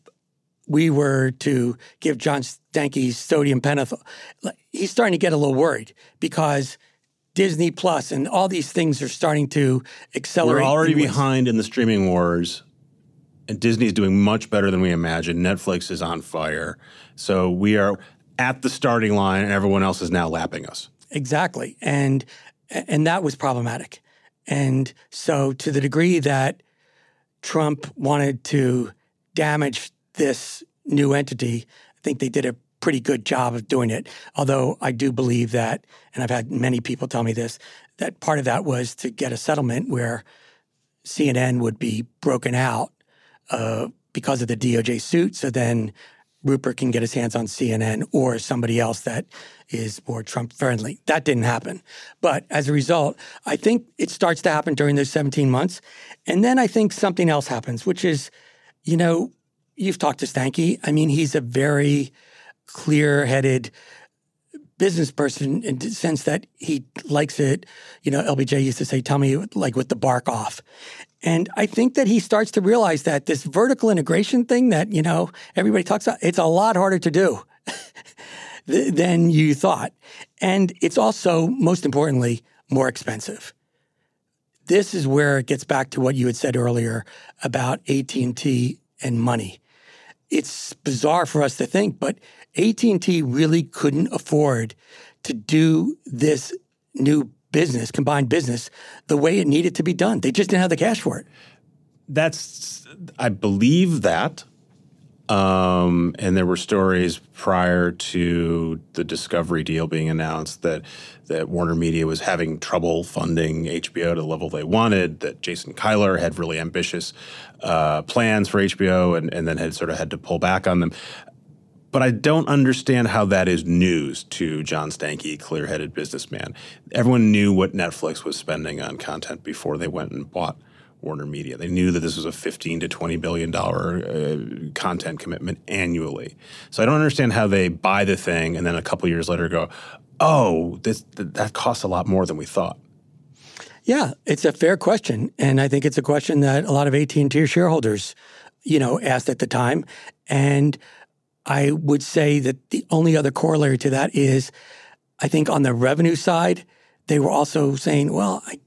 we were to give John Stankey sodium pentothal, he's starting to get a little worried because Disney Plus and all these things are starting to accelerate. We're already in behind in the streaming wars, and Disney's doing much better than we imagined. Netflix is on fire. So we are at the starting line, and everyone else is now lapping us. Exactly. And and that was problematic. And so to the degree that Trump wanted to damage this new entity, I think they did a pretty good job of doing it. Although I do believe that, and I've had many people tell me this, that part of that was to get a settlement where CNN would be broken out uh, because of the DOJ suit. So then Rupert can get his hands on CNN or somebody else that is more Trump friendly. That didn't happen. But as a result, I think it starts to happen during those 17 months. And then I think something else happens, which is, you know, you've talked to Stankey. I mean, he's a very clear headed business person in the sense that he likes it. You know, LBJ used to say, tell me like with the bark off. And I think that he starts to realize that this vertical integration thing that, you know, everybody talks about, it's a lot harder to do than you thought. And it's also, most importantly, more expensive. This is where it gets back to what you had said earlier about AT&T and money. It's bizarre for us to think, but AT&T really couldn't afford to do this new business, combined business, the way it needed to be done. They just didn't have the cash for it. That's, I believe that. Um, and there were stories prior to the Discovery deal being announced that that Warner Media was having trouble funding HBO to the level they wanted. That Jason Kilar had really ambitious uh, plans for HBO, and, and then had sort of had to pull back on them. But I don't understand how that is news to John Stankey, clear-headed businessman. Everyone knew what Netflix was spending on content before they went and bought Warner Media. They knew that this was a 15 to 20 billion dollar uh, content commitment annually. So I don't understand how they buy the thing and then a couple years later go, "Oh, this th- that costs a lot more than we thought." Yeah, it's a fair question, and I think it's a question that a lot of AT and T shareholders, you know, asked at the time. And I would say that the only other corollary to that is, I think on the revenue side, they were also saying, "Well, I,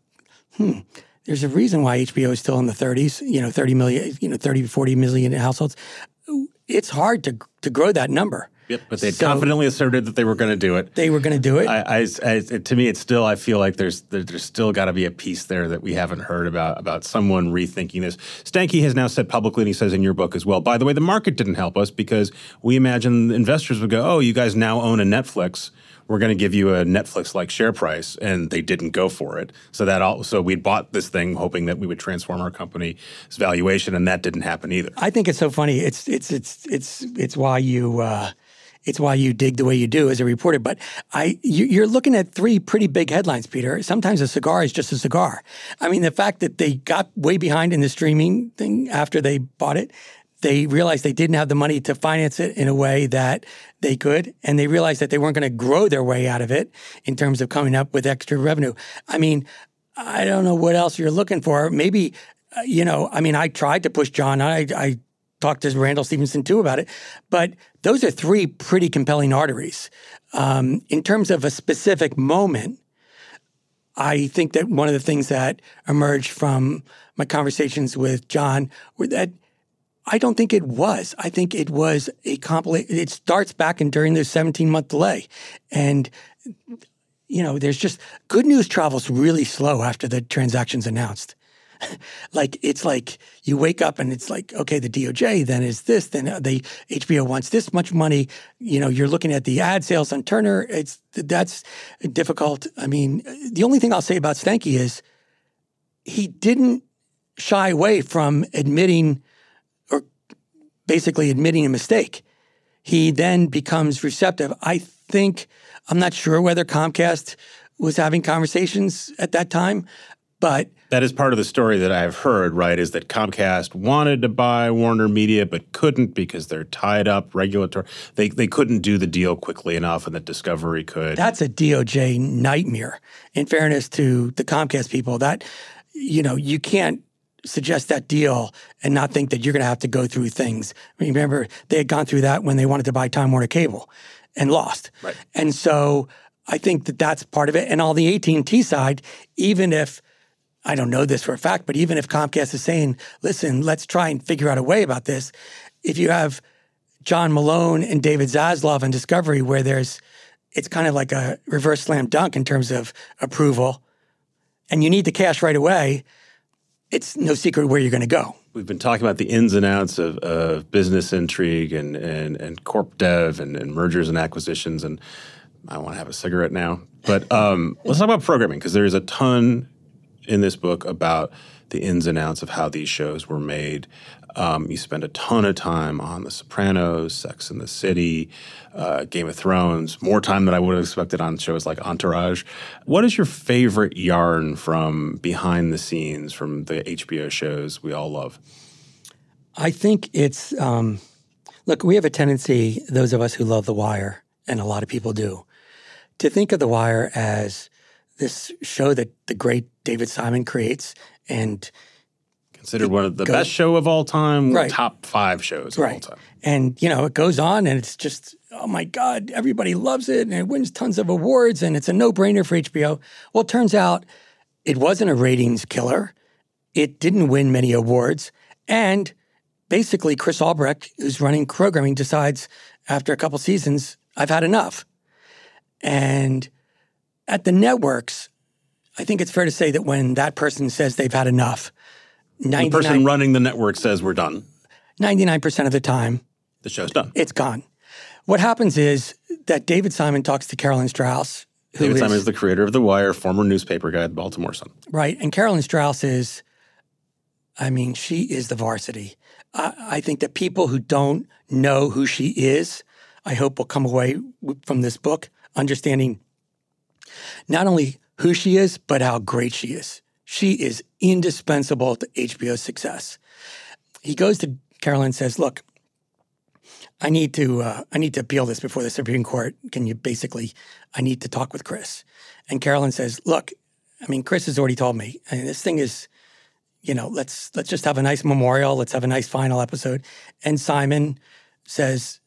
hmm." there's a reason why HBO is still in the 30s, you know, 30 million, you know, 30, 40 million households. It's hard to to grow that number. Yep, but they So- confidently asserted that they were going to do it. They were going to do it. I, I, I, to me, it's still. I feel like there's there, there's still got to be a piece there that we haven't heard about about someone rethinking this. Stankey has now said publicly, and he says in your book as well. By the way, the market didn't help us because we imagined investors would go, "Oh, you guys now own a Netflix. We're going to give you a Netflix-like share price," and they didn't go for it. So that all. So we bought this thing hoping that we would transform our company's valuation, and that didn't happen either. I think it's so funny. It's it's it's it's it's why you uh, it's why you dig the way you do as a reporter. But I you, you're looking at three pretty big headlines, Peter. Sometimes a cigar is just a cigar. I mean, the fact that they got way behind in the streaming thing after they bought it. They realized they didn't have the money to finance it in a way that they could, and they realized that they weren't going to grow their way out of it in terms of coming up with extra revenue. I mean, I don't know what else you're looking for. Maybe, uh, you know, I mean, I tried to push John. I, I talked to Randall Stephenson too about it, but those are three pretty compelling arteries. Um, in terms of a specific moment, I think that one of the things that emerged from my conversations with John were that I don't think it was. I think it was a compli It starts back and during the 17 month delay. And, you know, there's just good news travels really slow after the transaction's announced. like, it's like you wake up and it's like, okay, the DOJ then is this, then uh, the HBO wants this much money. You know, you're looking at the ad sales on Turner. It's that's difficult. I mean, uh, the only thing I'll say about Stankey is he didn't shy away from admitting or basically admitting a mistake. He then becomes receptive. I think, I'm not sure whether Comcast was having conversations at that time, but That is part of the story that I've heard, right? Is that Comcast wanted to buy Warner Media but couldn't because they're tied up regulatory. They they couldn't do the deal quickly enough, and that Discovery could. that's a DOJ nightmare. In fairness to the Comcast people, that, you know, you can't suggest that deal and not think that you're going to have to go through things. Remember, they had gone through that when they wanted to buy Time Warner Cable and lost. Right. And so I think that that's part of it. And on the AT&T side, even if I don't know this for a fact, but even if Comcast is saying, "Listen, let's try and figure out a way about this," if you have John Malone and David Zaslav on Discovery, where there's it's kind of like a reverse slam dunk in terms of approval, and you need the cash right away, it's no secret where you're going to go. We've been talking about the ins and outs of, of business intrigue and, and, and corp dev and, and mergers and acquisitions. And I want to have a cigarette now. But um, let's talk about programming because there's a ton in this book about the ins and outs of how these shows were made. Um, you spend a ton of time on The Sopranos, Sex and the City, uh, Game of Thrones, more time than I would have expected on shows like Entourage. What is your favorite yarn from behind the scenes from the HBO shows we all love? I think it's um, look. We have a tendency, those of us who love The Wire, and a lot of people do, to think of The Wire as this show that the great David Simon creates and Considered one of the best show of all time, Right. top five shows of all time. And you know, it goes on and it's just, oh my God, everybody loves it and it wins tons of awards and it's a no-brainer for HBO. Well, it turns out it wasn't a ratings killer. It didn't win many awards. And basically Chris Albrecht, who's running programming, decides after a couple seasons, I've had enough. And at the networks, I think it's fair to say that when that person says they've had enough, The person running the network says we're done. 99% of the time, The show's done. it's gone. What happens is that David Simon talks to Carolyn Strauss, who David is- Simon is the creator of The Wire, former newspaper guy at the Baltimore Sun. right, and Carolyn Strauss is, I mean, she is the varsity. I, I think that people who don't know who she is, I hope will come away from this book understanding not only who she is, but how great she is. She is indispensable to HBO's success. He goes to Carolyn and says, "Look, I need to uh, I need to appeal this before the Supreme Court. Can you basically I need to talk with Chris?" And Carolyn says, "Look, I mean, Chris has already told me, and this thing is, you know, let's let's just have a nice memorial. Let's have a nice final episode." And Simon says,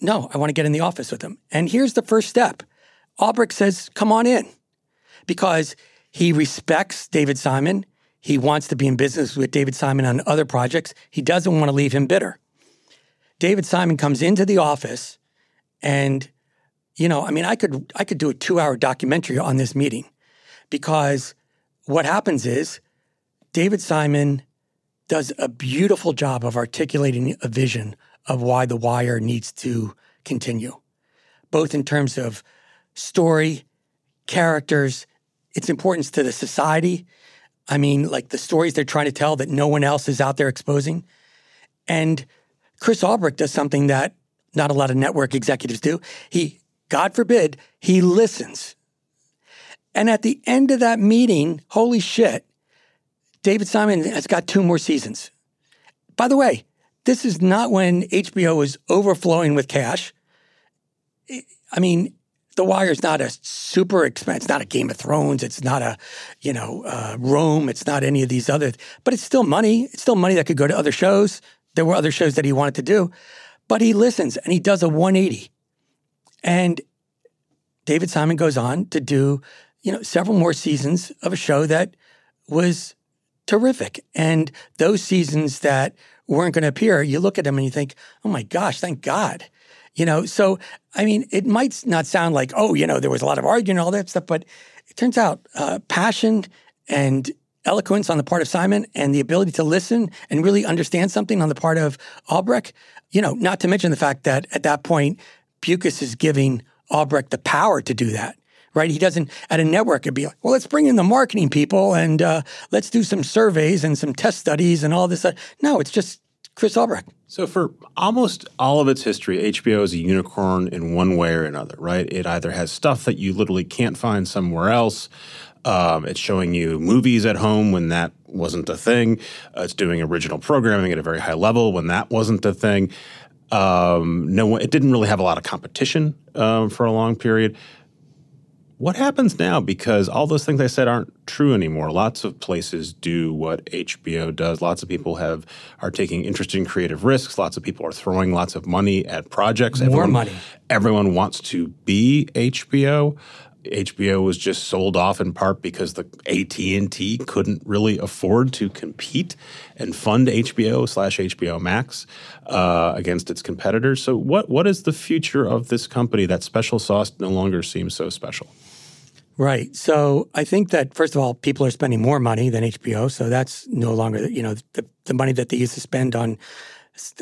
"No, I want to get in the office with him." And here's the first step. Albrecht says, "Come on in," because he respects David Simon. He wants to be in business with David Simon on other projects. He doesn't want to leave him bitter. David Simon comes into the office and you know, I mean I could I could do a 2-hour documentary on this meeting because what happens is David Simon does a beautiful job of articulating a vision of why the wire needs to continue both in terms of story, characters, its importance to the society. I mean, like the stories they're trying to tell that no one else is out there exposing. And Chris Albrecht does something that not a lot of network executives do. He, God forbid, he listens. And at the end of that meeting, holy shit, David Simon has got two more seasons. By the way, this is not when HBO was overflowing with cash. I mean, The Wire is not a super expense, it's not a Game of Thrones, it's not a, you know, uh, Rome, it's not any of these other, but it's still money. It's still money that could go to other shows. There were other shows that he wanted to do, but he listens and he does a 180. And David Simon goes on to do, you know, several more seasons of a show that was terrific. And those seasons that weren't going to appear, you look at them and you think, oh my gosh, thank God. You know, so I mean, it might not sound like, oh, you know, there was a lot of arguing and all that stuff, but it turns out uh, passion and eloquence on the part of Simon and the ability to listen and really understand something on the part of Albrecht, you know, not to mention the fact that at that point, Bewkes is giving Albrecht the power to do that. Right? He doesn't, at a network, it'd be like, well, let's bring in the marketing people and uh, let's do some surveys and some test studies and all this. Uh, no, it's just Chris Albrecht. So for almost all of its history, HBO is a unicorn in one way or another, right? It either has stuff that you literally can't find somewhere else. Um, it's showing you movies at home when that wasn't a thing. Uh, it's doing original programming at a very high level when that wasn't a thing. Um, no, it didn't really have a lot of competition um, for a long period. What happens now? Because all those things I said aren't true anymore. Lots of places do what HBO does. Lots of people have are taking interesting creative risks. Lots of people are throwing lots of money at projects. More everyone, money. Everyone wants to be HBO. HBO was just sold off in part because the AT&T couldn't really afford to compete and fund HBO slash HBO Max uh, against its competitors. So what what is the future of this company? That special sauce no longer seems so special. Right. So I think that first of all, people are spending more money than HBO. So that's no longer you know the, the money that they used to spend on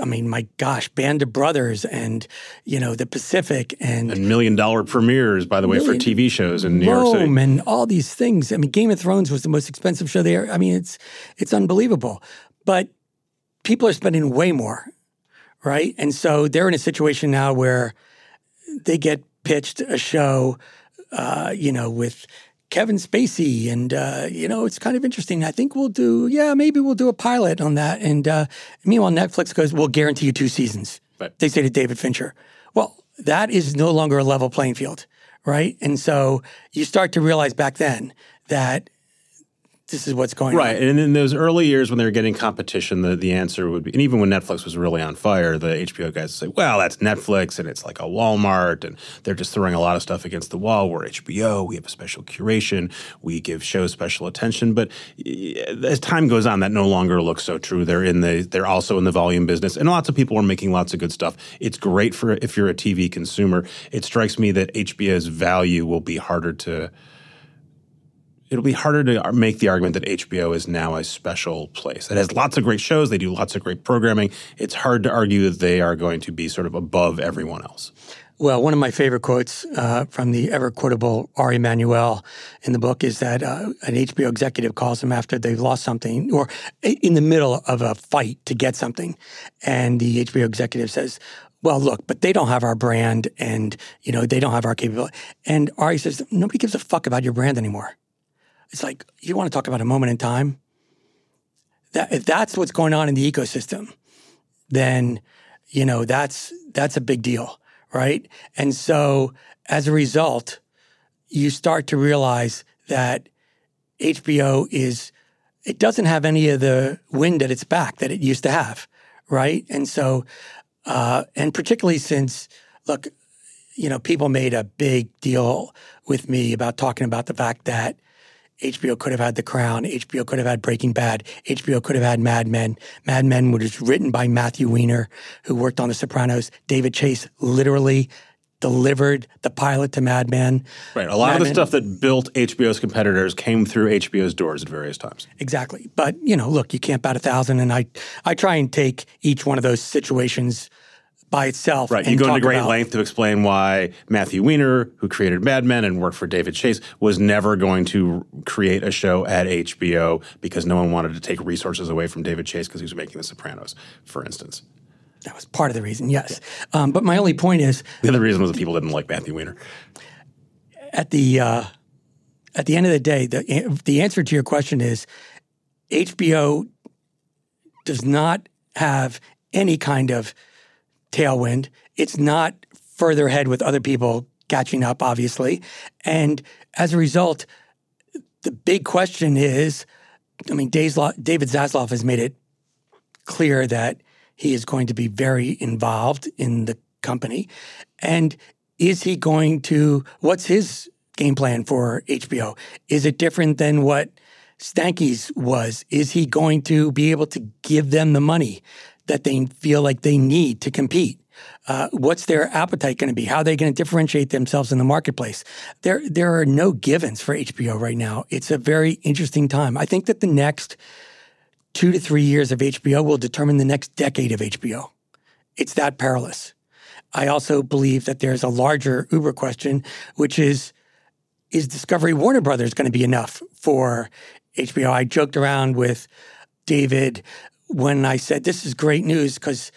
I mean, my gosh, Band of Brothers and you know the Pacific and, and million dollar premieres, by the way, for TV shows in New York City, and all these things. I mean, Game of Thrones was the most expensive show there. I mean, it's it's unbelievable, but people are spending way more, right? And so they're in a situation now where they get pitched a show, uh, you know, with Kevin Spacey, and uh, you know it's kind of interesting. I think we'll do, yeah, maybe we'll do a pilot on that. And uh, meanwhile, Netflix goes, "We'll guarantee you two seasons." Right. They say to David Fincher, "Well, that is no longer a level playing field, right?" And so you start to realize back then that this is what's going right. on. Right. And in those early years when they were getting competition, the, the answer would be, and even when Netflix was really on fire, the HBO guys say, well, that's Netflix and it's like a Walmart and they're just throwing a lot of stuff against the wall. We're HBO. We have a special curation. We give shows special attention. But eh, as time goes on, that no longer looks so true. They're in the, they're also in the volume business and lots of people are making lots of good stuff. It's great for if you're a TV consumer. It strikes me that HBO's value will be harder to, it'll be harder to make the argument that HBO is now a special place. It has lots of great shows, they do lots of great programming. It's hard to argue that they are going to be sort of above everyone else. Well, one of my favorite quotes uh, from the ever quotable Ari Emanuel in the book is that uh, an HBO executive calls him after they've lost something or in the middle of a fight to get something. And the HBO executive says, well, look, but they don't have our brand and, you know, they don't have our capability. And Ari says, nobody gives a fuck about your brand anymore. It's like you want to talk about a moment in time. That if that's what's going on in the ecosystem, then you know that's that's a big deal, right? And so as a result, you start to realize that HBO is it doesn't have any of the wind at its back that it used to have, right? And so, uh, and particularly since look, you know, people made a big deal with me about talking about the fact that HBO could have had The Crown. HBO could have had Breaking Bad. HBO could have had Mad Men. Mad Men was written by Matthew Weiner, who worked on The Sopranos. David Chase literally delivered the pilot to Mad Men. Right. A lot Mad of the Men, stuff that built HBO's competitors came through HBO's doors at various times. Exactly. But, you know, look, you can't bat a thousand. And I, I try and take each one of those situations – by itself. Right. You go into great length to explain why Matthew Weiner, who created Mad Men and worked for David Chase, was never going to create a show at HBO because no one wanted to take resources away from David Chase because he was making The Sopranos, for instance. That was part of the reason, yes. Yeah. Um, but my only point is the other reason was that people didn't like Matthew Weiner. At the uh, at the end of the day, the the answer to your question is HBO does not have any kind of tailwind. It's not further ahead with other people catching up, obviously. And as a result, the big question is I mean, David Zaslav has made it clear that he is going to be very involved in the company. And is he going to, what's his game plan for HBO? Is it different than what Stankey's was? Is he going to be able to give them the money that they feel like they need to compete. Uh, what's their appetite going to be? How are they going to differentiate themselves in the marketplace? There, there are no givens for HBO right now. It's a very interesting time. I think that the next two to three years of HBO will determine the next decade of HBO. It's that perilous. I also believe that there's a larger Uber question, which is is Discovery Warner Brothers going to be enough for HBO? I joked around with David when I said, This is great news because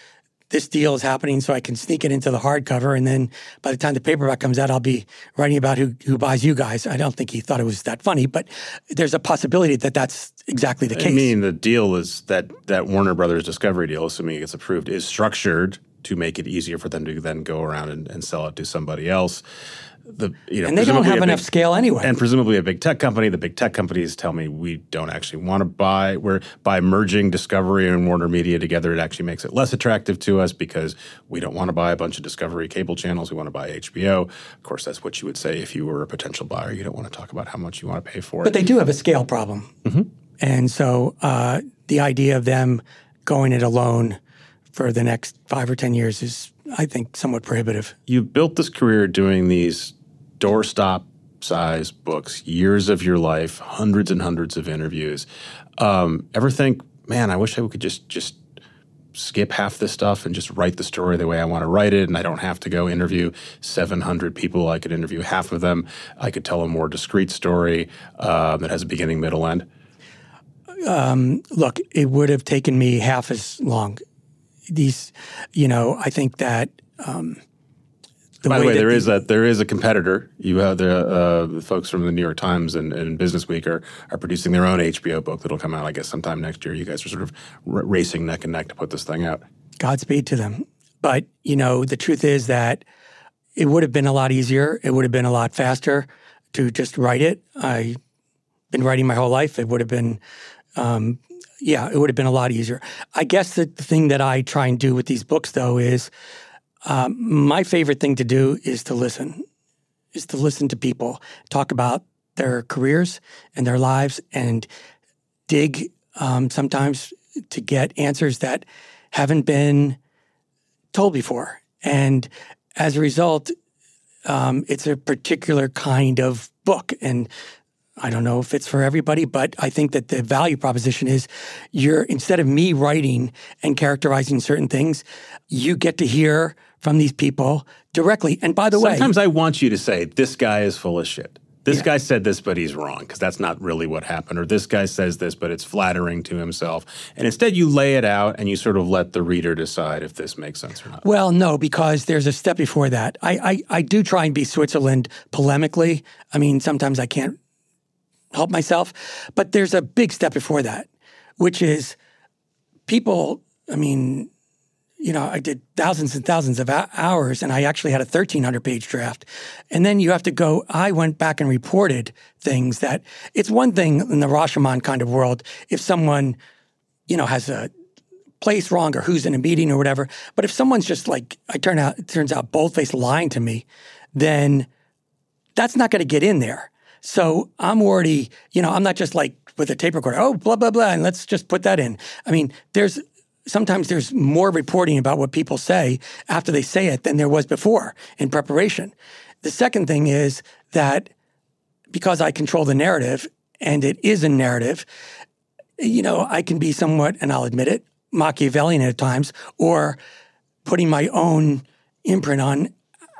this deal is happening so I can sneak it into the hardcover. And then by the time the paperback comes out, I'll be writing about who, who buys you guys. I don't think he thought it was that funny, but there's a possibility that that's exactly the case. I mean, the deal is that that Warner Brothers Discovery deal, assuming it gets approved, is structured to make it easier for them to then go around and, and sell it to somebody else the you know, and they don't have enough big- scale anyway. and presumably a big tech company. The big tech companies tell me we don't actually want to buy. We're by merging Discovery and Warner Media together, it actually makes it less attractive to us because we don't want to buy a bunch of Discovery cable channels. We want to buy HBO. Of course, that's what you would say if you were a potential buyer. You don't want to talk about how much you want to pay for But it. But they do have a scale problem. And so uh, the idea of them going it alone for the next five or 10 years is, I think, somewhat prohibitive. you built this career doing these doorstop size books, years of your life, hundreds and hundreds of interviews. Um, ever think, man, I wish I could just just skip half this stuff and just write the story the way I want to write it, and I don't have to go interview 700 people. I could interview half of them. I could tell a more discrete story uh, that has a beginning, middle, end. Look, it would have taken me half as long. These, you know, I think that. Um, the By the way, there the- is a there is a competitor. You have the, uh, the folks from the New York Times and, and Business Week are, are producing their own HBO book that'll come out, I guess, sometime next year. You guys are sort of r- racing neck and neck to put this thing out. Godspeed to them. But, you know, the truth is that it would have been a lot easier. It would have been a lot faster to just write it. I've been writing my whole life. It would have been, um, yeah, it would have been a lot easier. I guess the thing that I try and do with these books, though, is um, my favorite thing to do is to listen, is to listen to people talk about their careers and their lives and dig um, sometimes to get answers that haven't been told before. And as a result, um, it's a particular kind of book. And I don't know if it's for everybody, but I think that the value proposition is you're instead of me writing and characterizing certain things, you get to hear from these people directly. And by the way, Sometimes I want you to say, this guy is full of shit. This guy said this, but he's wrong because that's not really what happened. Or this guy says this, but it's flattering to himself. And instead, you lay it out and you sort of let the reader decide if this makes sense or not. Well, no, because there's a step before that. I, I, I do try and be Switzerland polemically. I mean, sometimes I can't help myself, but there's a big step before that, which is people. I mean, you know, I did thousands and thousands of hours, and I actually had a 1,300 page draft. And then you have to go. I went back and reported things that it's one thing in the Rashomon kind of world if someone, you know, has a place wrong or who's in a meeting or whatever. But if someone's just like, I turn out, it turns out boldface lying to me, then that's not going to get in there. So I'm already, you know, I'm not just like with a tape recorder, oh, blah, blah, blah, and let's just put that in. I mean, there's sometimes there's more reporting about what people say after they say it than there was before in preparation. The second thing is that because I control the narrative and it is a narrative, you know, I can be somewhat, and I'll admit it, Machiavellian at times, or putting my own imprint on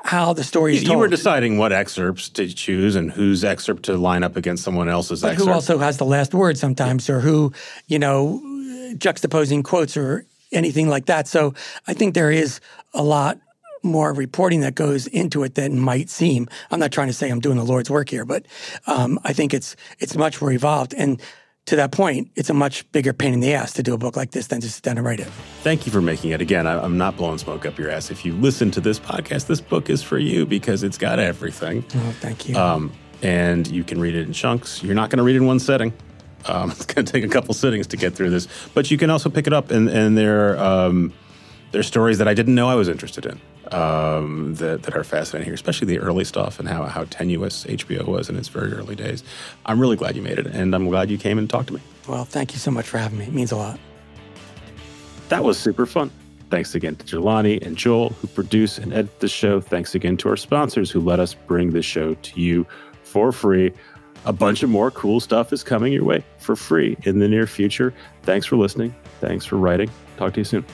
how the story is You told. were deciding what excerpts to choose and whose excerpt to line up against someone else's but excerpt. who also has the last word sometimes, or who, you know, juxtaposing quotes or anything like that. So I think there is a lot more reporting that goes into it than might seem. I'm not trying to say I'm doing the Lord's work here, but um, I think it's it's much more evolved. And to that point, it's a much bigger pain in the ass to do a book like this than just to sit down and write it. Thank you for making it. Again, I, I'm not blowing smoke up your ass. If you listen to this podcast, this book is for you because it's got everything. Oh, thank you. Um, and you can read it in chunks. You're not going to read it in one setting. Um, it's going to take a couple sittings to get through this, but you can also pick it up, and and there um, there are stories that I didn't know I was interested in um, that that are fascinating here, especially the early stuff and how how tenuous HBO was in its very early days. I'm really glad you made it, and I'm glad you came and talked to me. well, thank you so much for having me. It means a lot. That was super fun. Thanks again to Jelani and Joel, who produce and edit the show. Thanks again to our sponsors who let us bring the show to you for free. A bunch of more cool stuff is coming your way for free in the near future. Thanks for listening. Thanks for writing. Talk to you soon.